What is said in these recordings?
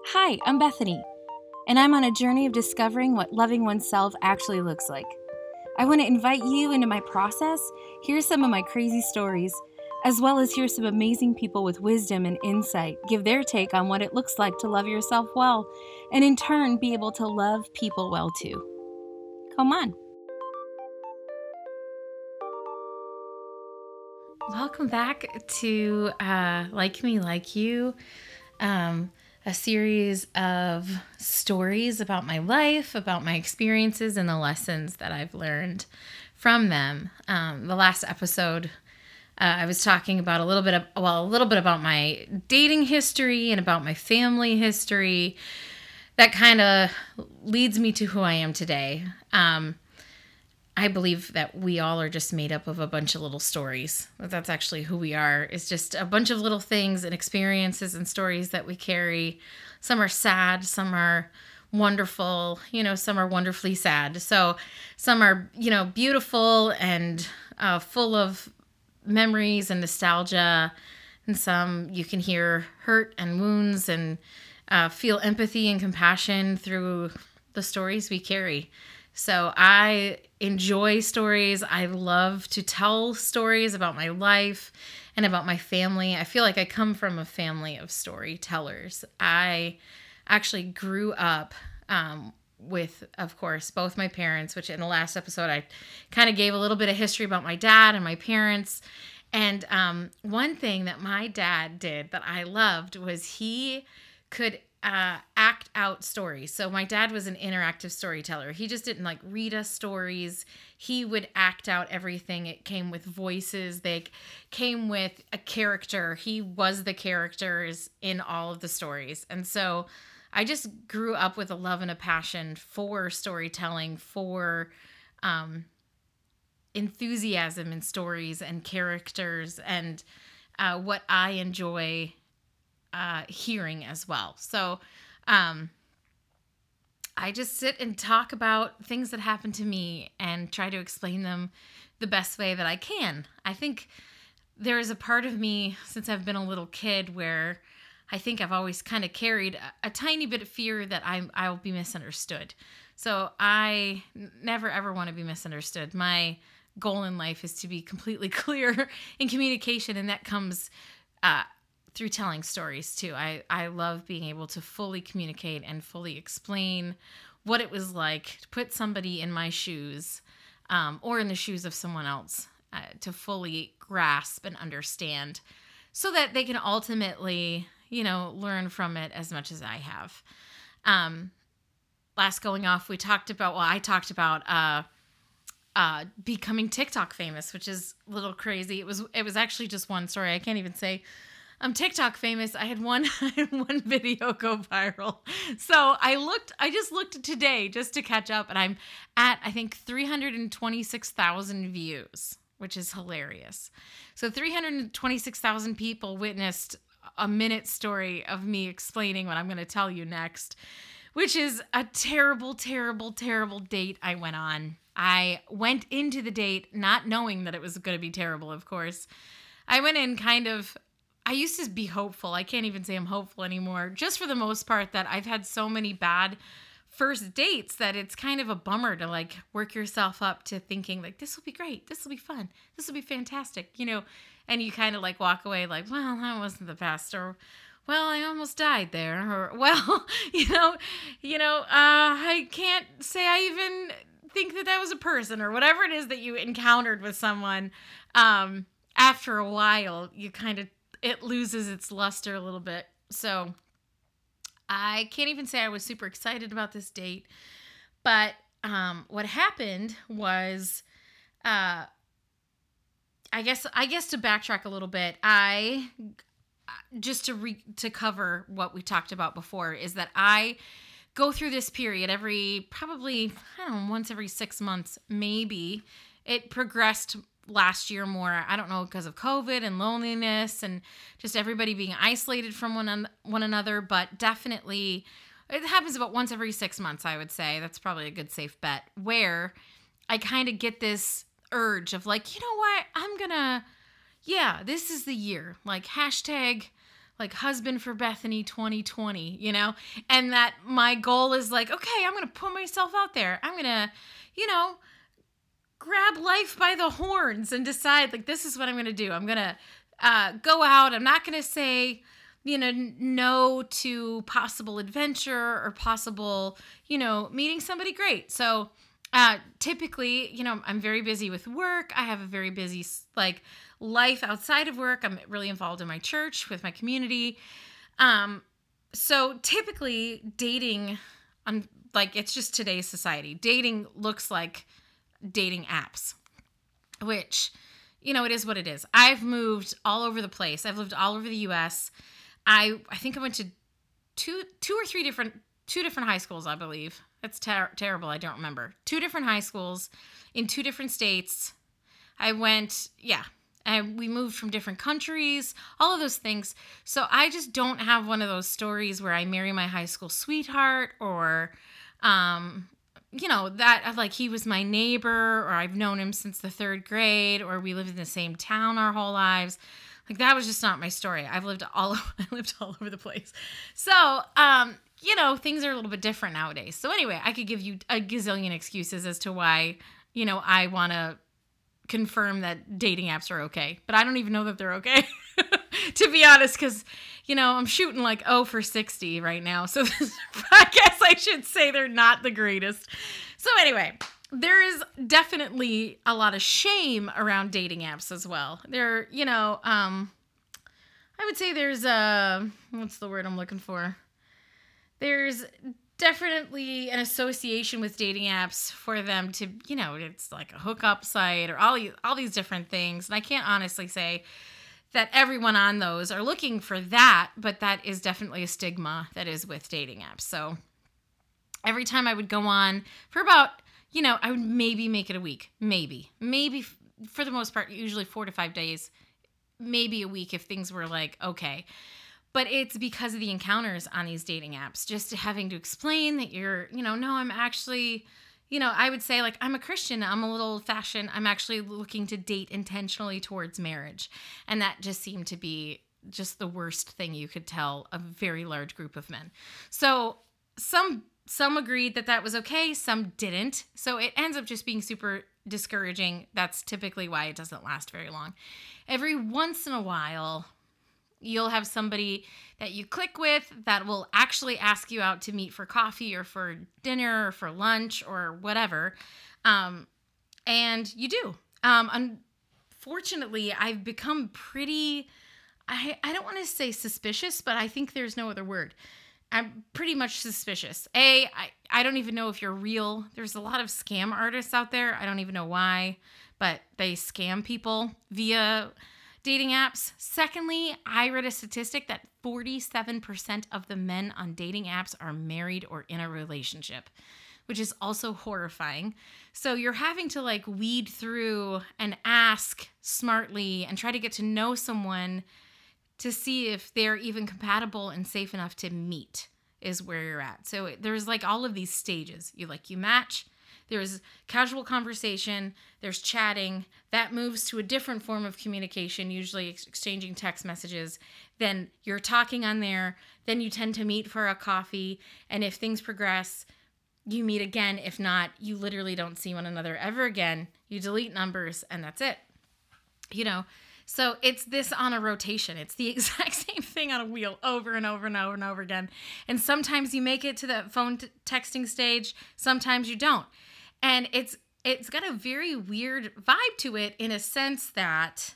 Hi, I'm Bethany, and I'm on a journey of discovering what loving oneself actually looks like. I want to invite you into my process, hear some of my crazy stories, as well as hear some amazing people with wisdom and insight give their take on what it looks like to love yourself well, and in turn be able to love people well too. Come on. Welcome back to uh, Like Me, Like You, um, a series of stories about my life, about my experiences, and the lessons that I've learned from them. Um, the last episode, uh, I was talking about a little bit of, well, a little bit about my dating history and about my family history. That kind of leads me to who I am today. Um, I believe that we all are just made up of a bunch of little stories. But That's actually who we are. It's just a bunch of little things and experiences and stories that we carry. Some are sad, some are wonderful, you know, some are wonderfully sad. So some are, you know, beautiful and uh, full of memories and nostalgia. And some you can hear hurt and wounds and uh, feel empathy and compassion through the stories we carry. So I enjoy stories. I love to tell stories about my life and about my family. I feel like I come from a family of storytellers. I actually grew up um, with, of course, both my parents, which in the last episode I kind of gave a little bit of history about my dad and my parents. And um, one thing that my dad did that I loved was he could uh, act out stories. So my dad was an interactive storyteller. He just didn't like read us stories. He would act out everything. It came with voices. They came with a character. He was the characters in all of the stories. And so I just grew up with a love and a passion for storytelling, for um, enthusiasm in stories and characters and uh, what I enjoy uh, hearing as well. So, um, I just sit and talk about things that happen to me and try to explain them the best way that I can. I think there is a part of me since I've been a little kid where I think I've always kind of carried a, a tiny bit of fear that I'm I'll be misunderstood. So I never ever want to be misunderstood. My goal in life is to be completely clear in communication, and that comes uh, through telling stories too. I, I love being able to fully communicate and fully explain what it was like to put somebody in my shoes um, or in the shoes of someone else uh, to fully grasp and understand so that they can ultimately, you know, learn from it as much as I have. Um, last going off, we talked about, well, I talked about, uh, uh, becoming TikTok famous, which is a little crazy. It was it was actually just one story. I can't even say I'm TikTok famous. I had one one video go viral. So I looked I just looked today just to catch up and I'm at I think 326,000 views, which is hilarious. So 326,000 people witnessed a minute story of me explaining what I'm going to tell you next, which is a terrible terrible terrible date I went on. I went into the date not knowing that it was going to be terrible, of course. I went in kind of I used to be hopeful. I can't even say I'm hopeful anymore. Just for the most part, that I've had so many bad first dates that it's kind of a bummer to like work yourself up to thinking like this will be great, this will be fun, this will be fantastic, you know, and you kind of like walk away like, well, that wasn't the best, or well, I almost died there, or well, you know, you know, uh, I can't say I even think that that was a person or whatever it is that you encountered with someone. Um, after a while, you kind of it loses its luster a little bit. So I can't even say I was super excited about this date. But um, what happened was, uh, I guess I guess to backtrack a little bit, I just to re- to cover what we talked about before is that I go through this period every probably I don't know once every six months maybe. It progressed last year more i don't know because of covid and loneliness and just everybody being isolated from one, on, one another but definitely it happens about once every six months i would say that's probably a good safe bet where i kind of get this urge of like you know what i'm gonna yeah this is the year like hashtag like husband for Bethany 2020, you know? And that my goal is like, okay, I'm to put myself out there. I'm to, you know, grab life by the horns and decide like this is what I'm going to do. I'm going to uh, go out. I'm not going to say, you know, no to possible adventure or possible, you know, meeting somebody great. So, uh, typically, you know, I'm very busy with work. I have a very busy like life outside of work. I'm really involved in my church with my community. Um, so typically, dating on like it's just today's society. Dating looks like dating apps, which you know it is what it is. I've moved all over the place. I've lived all over the U.S. I I think I went to two two or three different two different high schools, I believe. That's ter- terrible. I don't remember. Two different high schools in two different states. I went, yeah, and we moved from different countries, all of those things. So I just don't have one of those stories where I marry my high school sweetheart or, um, you know, that like he was my neighbor or I've known him since the third grade or we lived in the same town our whole lives. Like that was just not my story. I've lived all I lived all over the place. So, um, you know, things are a little bit different nowadays. So anyway, I could give you a gazillion excuses as to why, you know, I want to confirm that dating apps are okay, but I don't even know that they're okay. to be honest, because you know I'm shooting like oh for sixty right now, so I guess I should say they're not the greatest. So anyway, there is definitely a lot of shame around dating apps as well. There, you know, um, I would say there's a what's the word I'm looking for? There's definitely an association with dating apps for them to, you know, it's like a hookup site or all all these different things. And I can't honestly say that everyone on those are looking for that, but that is definitely a stigma that is with dating apps. So every time I would go on for about, you know, I would maybe make it a week, maybe, maybe for the most part, usually four to five days, maybe a week if things were like okay but it's because of the encounters on these dating apps just having to explain that you're you know no i'm actually you know i would say like i'm a christian i'm a little old fashioned i'm actually looking to date intentionally towards marriage. And that just seemed to be just the worst thing you could tell a very large group of men. So some some agreed that that was okay some didn't. So it ends up just being super discouraging. That's typically why it doesn't last very long. Every once in a while You'll have somebody that you click with that will actually ask you out to meet for coffee or for dinner or for lunch or whatever. Um, and you do. Um, unfortunately, I've become pretty, I, I don't want to say suspicious, but I think there's no other word. I'm pretty much suspicious. A, I, I don't even know if you're real. There's a lot of scam artists out there. I don't even know why, but they scam people via dating apps. Secondly, I read a statistic that 47% of the men on dating apps are married or in a relationship, which is also horrifying. So you're having to like weed through and ask smartly and try to get to know someone to see if they're even compatible and safe enough to meet is where you're at. So there's like all of these stages. You like you match, there's casual conversation, there's chatting. That moves to a different form of communication, usually ex- exchanging text messages. Then you're talking on there. Then you tend to meet for a coffee. And if things progress, you meet again. If not, you literally don't see one another ever again. You delete numbers, and that's it. You know, so it's this on a rotation. It's the exact same thing on a wheel over and over and over and over again. And sometimes you make it to the phone t- texting stage, sometimes you don't and it's it's got a very weird vibe to it in a sense that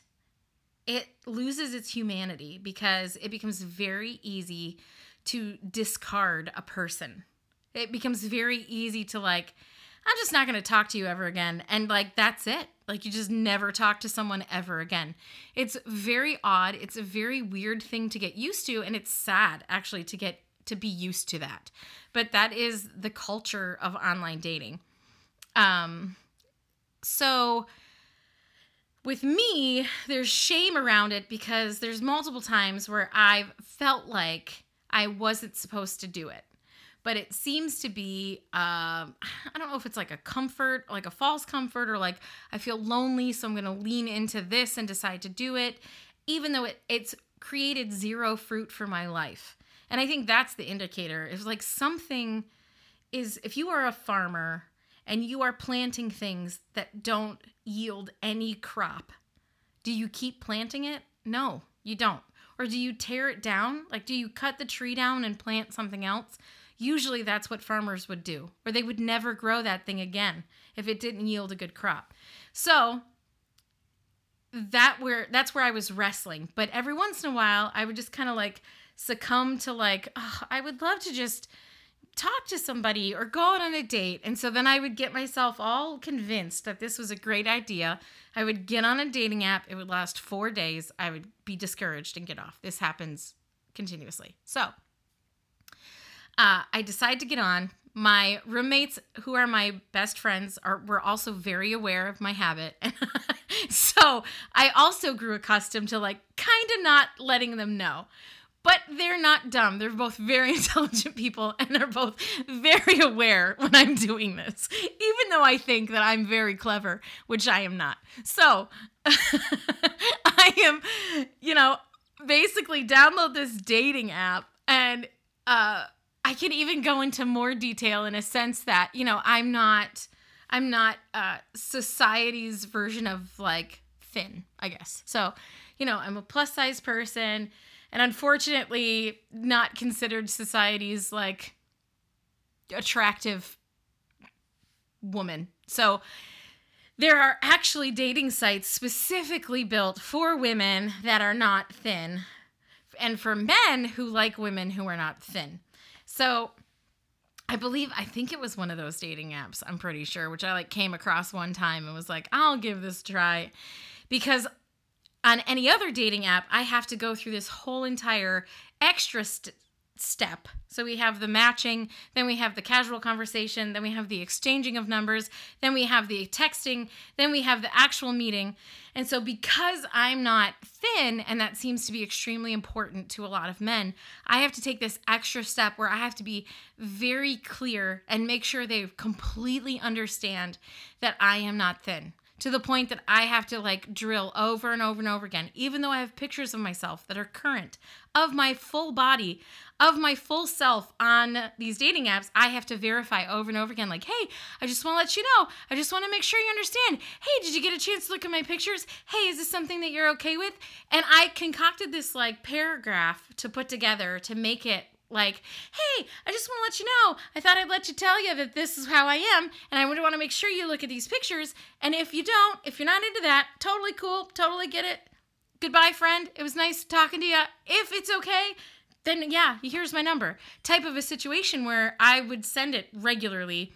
it loses its humanity because it becomes very easy to discard a person. It becomes very easy to like I'm just not going to talk to you ever again and like that's it. Like you just never talk to someone ever again. It's very odd. It's a very weird thing to get used to and it's sad actually to get to be used to that. But that is the culture of online dating. Um, so with me, there's shame around it because there's multiple times where I've felt like I wasn't supposed to do it. But it seems to be, uh, I don't know if it's like a comfort, like a false comfort, or like I feel lonely, so I'm going to lean into this and decide to do it, even though it, it's created zero fruit for my life. And I think that's the indicator. It's like something is if you are a farmer and you are planting things that don't yield any crop, do you keep planting it? No, you don't. Or do you tear it down? Like, do you cut the tree down and plant something else? Usually that's what farmers would do, or they would never grow that thing again if it didn't yield a good crop. So, that where that's where I was wrestling. But every once in a while, I would just kind of like succumb to like, oh, I would love to just talk to somebody or go out on a date. And so then I would get myself all convinced that this was a great idea. I would get on a dating app. It would last four days. I would be discouraged and get off. This happens continuously. So uh, I decide to get on. My roommates, who are my best friends, are were also very aware of my habit. so I also grew accustomed to like kind of not letting them know. But they're not dumb. They're both very intelligent people and they're both very aware when I'm doing this, even though I think that I'm very clever, which I am not. So I am, you know, basically download this dating app and uh, I can even go into more detail in a sense that, you know, I'm not. I'm not uh, society's version of like thin, I guess. So, you know, I'm a plus size person and unfortunately not considered society's like attractive woman. So there are actually dating sites specifically built for women that are not thin and for men who like women who are not thin. So I believe I think it was one of those dating apps, I'm pretty sure, which I like came across one time and was like, I'll give this a try because on any other dating app, I have to go through this whole entire extra st- step. So we have the matching, then we have the casual conversation, then we have the exchanging of numbers, then we have the texting, then we have the actual meeting. And so because I'm not thin and that seems to be extremely important to a lot of men, I have to take this extra step where I have to be very clear and make sure they completely understand that I am not thin to the point that I have to like drill over and over and over again, even though I have pictures of myself that are current, of my full body, of my full self on these dating apps. I have to verify over and over again, like, hey, I just want to let you know. I just want to make sure you understand. Hey, did you get a chance to look at my pictures? Hey, is this something that you're okay with? And I concocted this like paragraph to put together to make it like, hey, I just want to let you know. I thought I'd let you tell you that this is how I am, and I would want to make sure you look at these pictures. And if you don't, if you're not into that, totally cool, totally get it. Goodbye, friend. It was nice talking to you. If it's okay, then yeah, here's my number. Type of a situation where I would send it regularly.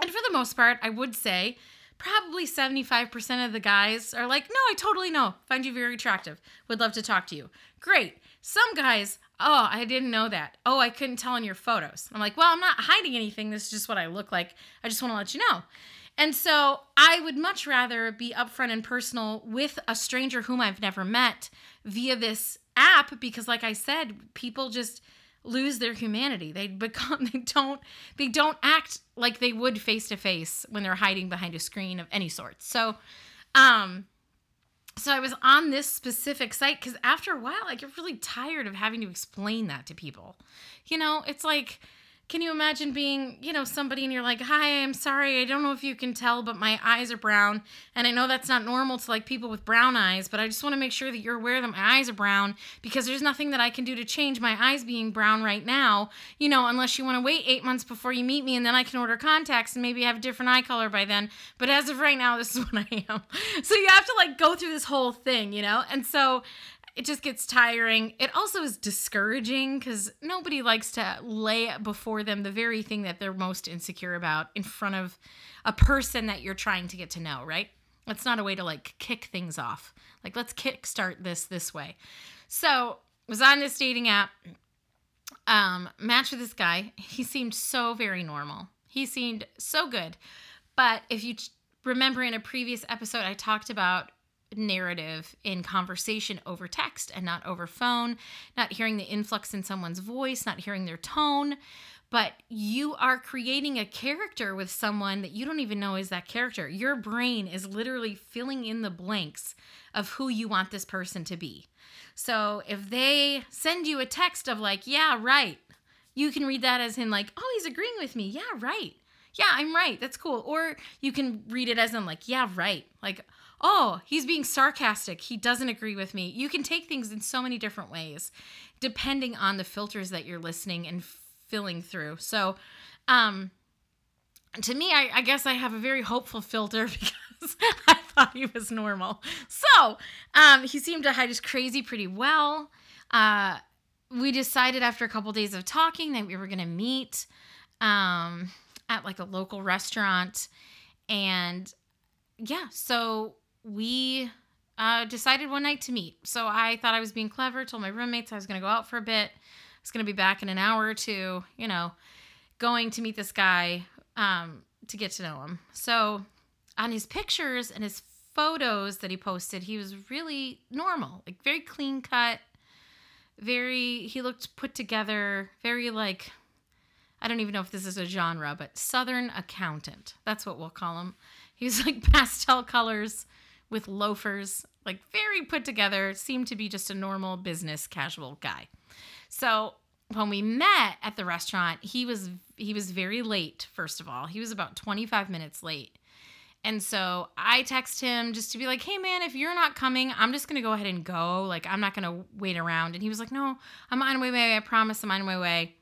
And for the most part, I would say probably 75% of the guys are like, no, I totally know. Find you very attractive. Would love to talk to you. Great. Some guys, oh, I didn't know that. Oh, I couldn't tell in your photos. I'm like, well, I'm not hiding anything. This is just what I look like. I just want to let you know. And so I would much rather be upfront and personal with a stranger whom I've never met via this app because, like I said, people just lose their humanity. They become they don't they don't act like they would face to face when they're hiding behind a screen of any sort. So um so I was on this specific site cuz after a while I get really tired of having to explain that to people. You know, it's like can you imagine being, you know, somebody and you're like, "Hi, I'm sorry. I don't know if you can tell, but my eyes are brown." And I know that's not normal to like people with brown eyes, but I just want to make sure that you're aware that my eyes are brown because there's nothing that I can do to change my eyes being brown right now, you know, unless you want to wait 8 months before you meet me and then I can order contacts and maybe have a different eye color by then. But as of right now, this is what I am. So you have to like go through this whole thing, you know? And so it just gets tiring. It also is discouraging because nobody likes to lay before them the very thing that they're most insecure about in front of a person that you're trying to get to know, right? That's not a way to like kick things off. Like, let's kickstart this this way. So, was on this dating app, um, matched with this guy. He seemed so very normal. He seemed so good. But if you remember in a previous episode, I talked about narrative in conversation over text and not over phone, not hearing the influx in someone's voice, not hearing their tone, but you are creating a character with someone that you don't even know is that character. Your brain is literally filling in the blanks of who you want this person to be. So if they send you a text of like, yeah, right, you can read that as in like, oh, he's agreeing with me. Yeah, right. Yeah, I'm right. That's cool. Or you can read it as in like, yeah, right. Like, oh, he's being sarcastic. He doesn't agree with me. You can take things in so many different ways depending on the filters that you're listening and filling through. So, um, to me, I, I guess I have a very hopeful filter because I thought he was normal. So, um, he seemed to hide his crazy pretty well. Uh, we decided after a couple days of talking that we were going to meet um, at like a local restaurant. And yeah, so we uh, decided one night to meet. So I thought I was being clever, told my roommates I was going to go out for a bit. I was going to be back in an hour or two, you know, going to meet this guy um, to get to know him. So on his pictures and his photos that he posted, he was really normal, like very clean cut, very, he looked put together, very like, I don't even know if this is a genre, but Southern accountant. That's what we'll call him. He was like pastel colors with loafers, like very put together, seemed to be just a normal business casual guy. So when we met at the restaurant, he was he was very late, first of all. He was about 25 minutes late. And so I text him just to be like, hey man, if you're not coming, I'm just gonna go ahead and go. Like, I'm not gonna wait around. And he was like, no, I'm on my way. I promise I'm on my way.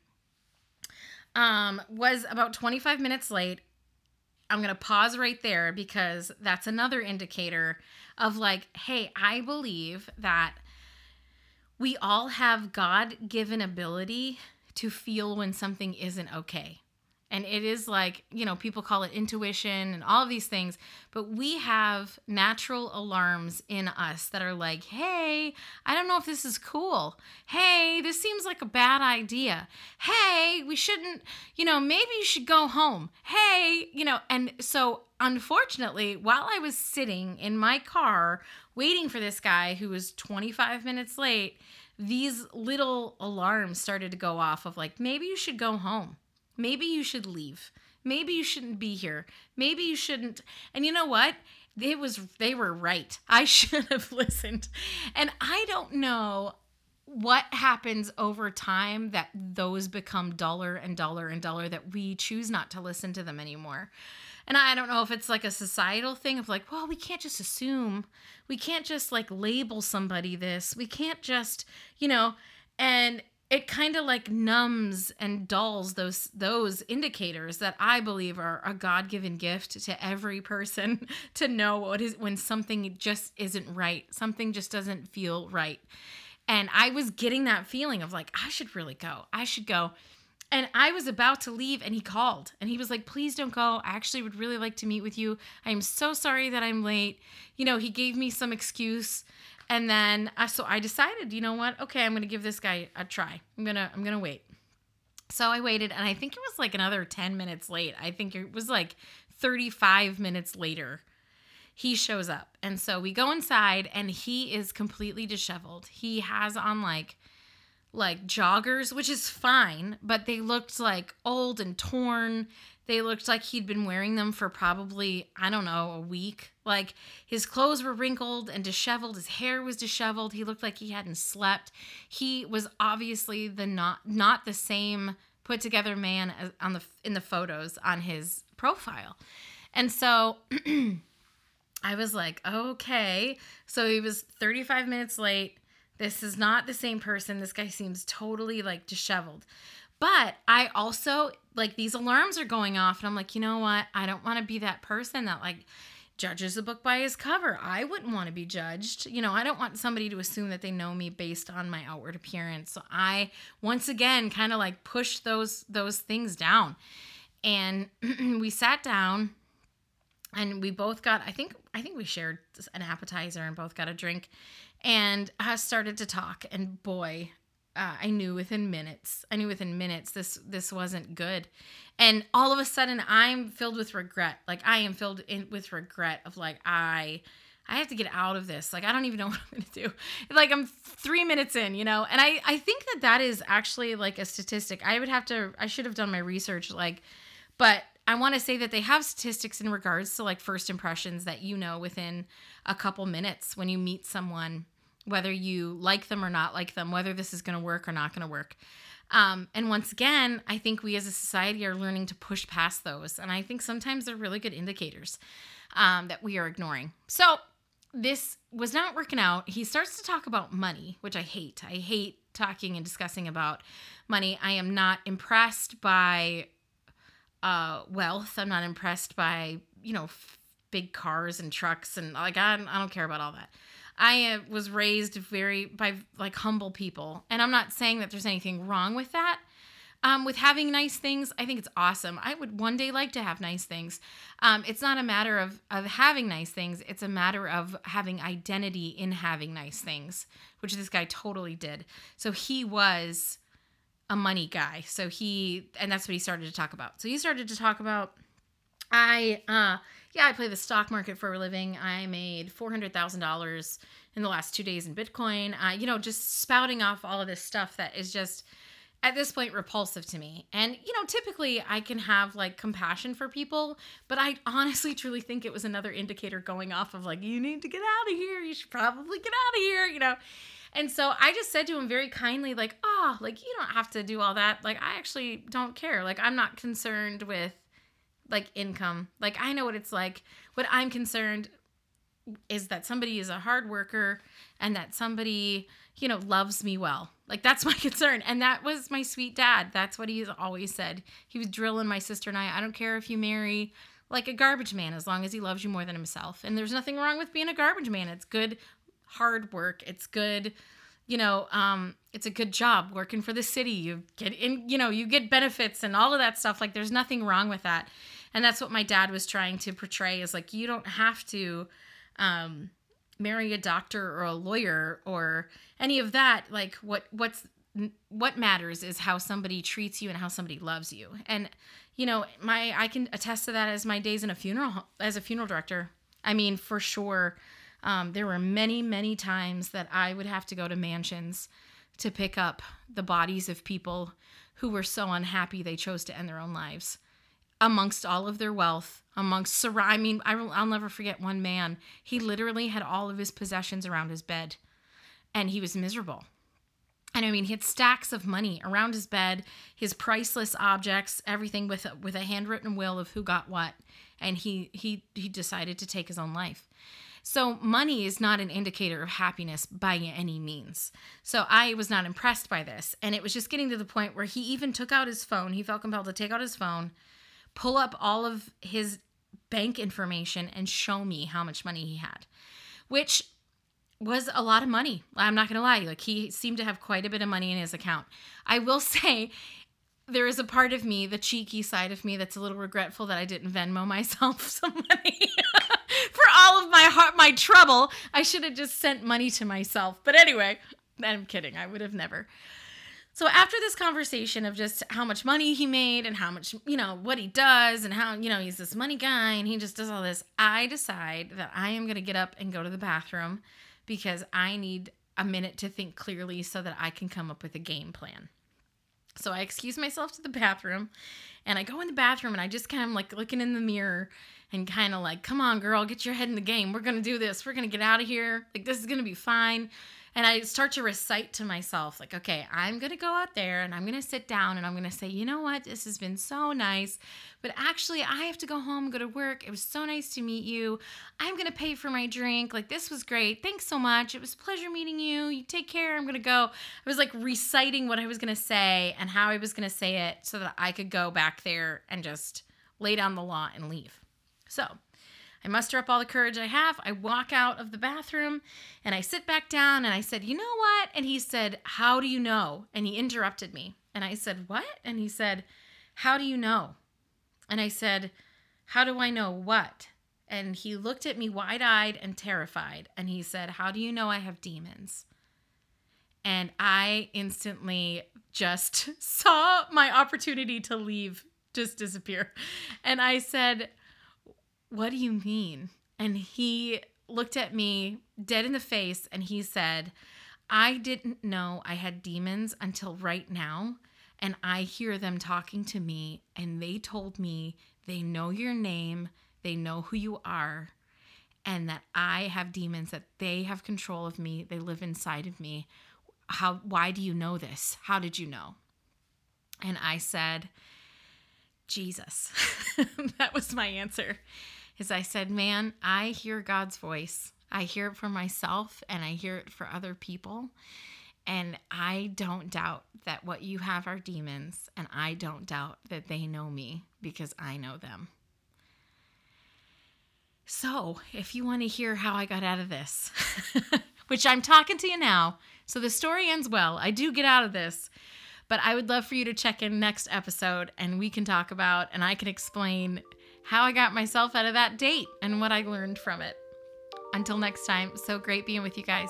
Um, was about 25 minutes late. I'm gonna pause right there because that's another indicator of like, hey, I believe that we all have God given ability to feel when something isn't okay. And it is like, you know, people call it intuition and all of these things, but we have natural alarms in us that are like, hey, I don't know if this is cool. Hey, this seems like a bad idea. Hey, we shouldn't, you know, maybe you should go home. Hey, you know, and so unfortunately, while I was sitting in my car waiting for this guy who was 25 minutes late, these little alarms started to go off of like, maybe you should go home Maybe you should leave. Maybe you shouldn't be here. Maybe you shouldn't. And you know what? It was they were right. I should have listened. And I don't know what happens over time that those become duller and duller and duller that we choose not to listen to them anymore. And I don't know if it's like a societal thing of like, well, we can't just assume. We can't just like label somebody this. We can't just, you know, and it kind of like numbs and dulls those those indicators that I believe are a God-given gift to every person to know what is when something just isn't right. Something just doesn't feel right. And I was getting that feeling of like I should really go. I should go. And I was about to leave and he called and he was like, please don't go. I actually would really like to meet with you. I am so sorry that I'm late. You know, he gave me some excuse and then uh, so I decided, you know what? Okay, I'm going to give this guy a try. I'm going to I'm going to wait. So I waited and I think it was like another 10 minutes late. I think it was like 35 minutes later. He shows up. And so we go inside and he is completely disheveled. He has on like like joggers, which is fine, but they looked like old and torn. They looked like he'd been wearing them for probably, I don't know, a week. Like his clothes were wrinkled and disheveled, his hair was disheveled. He looked like he hadn't slept. He was obviously the not not the same put together man on the in the photos on his profile. And so I was like, "Okay." So he was 35 minutes late. This is not the same person. This guy seems totally like disheveled. But I also like these alarms are going off, and I'm like, you know what? I don't want to be that person that like judges a book by his cover. I wouldn't want to be judged. You know, I don't want somebody to assume that they know me based on my outward appearance. So I once again kind of like pushed those those things down. And we sat down and we both got I think I think we shared an appetizer and both got a drink and I started to talk and boy uh, I knew within minutes. I knew within minutes this this wasn't good, and all of a sudden I'm filled with regret. Like I am filled in with regret of like I I have to get out of this. Like I don't even know what I'm gonna do. Like I'm three minutes in, you know, and I I think that that is actually like a statistic. I would have to. I should have done my research. Like, but I want to say that they have statistics in regards to like first impressions that you know within a couple minutes when you meet someone whether you like them or not like them, whether this is going to work or not going to work. Um, and once again, I think we as a society are learning to push past those. And I think sometimes they're really good indicators um, that we are ignoring. So this was not working out. He starts to talk about money, which I hate. I hate talking and discussing about money. I am not impressed by uh, wealth. I'm not impressed by, you know, f- big cars and trucks and like I, I don't care about all that. I uh, was raised very by like humble people, and I'm not saying that there's anything wrong with that. Um, with having nice things, I think it's awesome. I would one day like to have nice things. Um, it's not a matter of of having nice things; it's a matter of having identity in having nice things, which this guy totally did. So he was a money guy. So he, and that's what he started to talk about. So he started to talk about I uh yeah, I play the stock market for a living. I made four hundred thousand dollars in the last two days in Bitcoin. Uh, you know, just spouting off all of this stuff that is just at this point repulsive to me. And you know, typically I can have like compassion for people, but I honestly truly think it was another indicator going off of like, you need to get out of here. You should probably get out of here, you know. And so I just said to him very kindly, like, oh, like you don't have to do all that. Like, I actually don't care. Like, I'm not concerned with like income. Like I know what it's like. What I'm concerned is that somebody is a hard worker and that somebody, you know, loves me well. Like that's my concern. And that was my sweet dad. That's what he's always said. He was drilling my sister and I. I don't care if you marry like a garbage man as long as he loves you more than himself. And there's nothing wrong with being a garbage man. It's good hard work. It's good you know, um, it's a good job working for the city. You get in, you know, you get benefits and all of that stuff. Like, there's nothing wrong with that and that's what my dad was trying to portray is like you don't have to um, marry a doctor or a lawyer or any of that. Like what what's what matters is how somebody treats you and how somebody loves you. And you know my i can attest to that as my days in a funeral as a funeral director. I mean for sure um, there were many many times that i would have to go to mansions to pick up the bodies of people who were so unhappy they chose to end their own lives amongst all of their wealth, amongst I mean, I, I'll never forget one man. He literally had all of his possessions around his bed, and he was miserable. And I mean, he had stacks of money around his bed, his priceless objects, everything with a, with a handwritten will of who got what, and he he he decided to take his own life. So money is not an indicator of happiness by any means. So I was not impressed by this, and it was just getting to the point where he even took out his phone. He felt compelled to take out his phone pull up all of his bank information and show me how much money he had, which was a lot of money. I'm not going to lie. Like he seemed to have quite a bit of money in his account. I will say there is a part of me, the cheeky side of me, that's a little regretful that I didn't Venmo myself some money for all of my heart, my trouble. I should have just sent money to myself. But anyway, I'm kidding. I would have never. So after this conversation of just how much money he made and how much, you know, what he does and how, you know, he's this money guy and he just does all this, I decide that I am going to get up and go to the bathroom because I need a minute to think clearly so that I can come up with a game plan. So I excuse myself to the bathroom and I go in the bathroom and I just kind of like looking in the mirror and kind of like, come on, girl, get your head in the game. We're going to do this. We're going to get out of here. Like, this is going to be fine. And I start to recite to myself, like, okay, I'm going to go out there and I'm going to sit down and I'm going to say, you know what? This has been so nice. But actually, I have to go home, go to work. It was so nice to meet you. I'm going to pay for my drink. Like, this was great. Thanks so much. It was a pleasure meeting you. You take care. I'm going to go. I was like reciting what I was going to say and how I was going to say it so that I could go back there and just lay down the law and leave. So, I muster up all the courage I have. I walk out of the bathroom and I sit back down and I said, You know what? And he said, How do you know? And he interrupted me. And I said, What? And he said, How do you know? And I said, How do I know what? And he looked at me wide eyed and terrified. And he said, How do you know I have demons? And I instantly just saw my opportunity to leave just disappear. And I said, what do you mean? And he looked at me dead in the face and he said, I didn't know I had demons until right now. And I hear them talking to me, and they told me they know your name, they know who you are, and that I have demons, that they have control of me, they live inside of me. How why do you know this? How did you know? And I said, Jesus. that was my answer. Is I said, "Man, I hear God's voice. I hear it for myself and I hear it for other people." And I don't doubt that what you have are demons, and I don't doubt that they know me because I know them. So, if you want to hear how I got out of this, which I'm talking to you now, so the story ends well. I do get out of this, but I would love for you to check in next episode and we can talk about and I can explain how I got myself out of that date and what I learned from it. Until next time, so great being with you guys.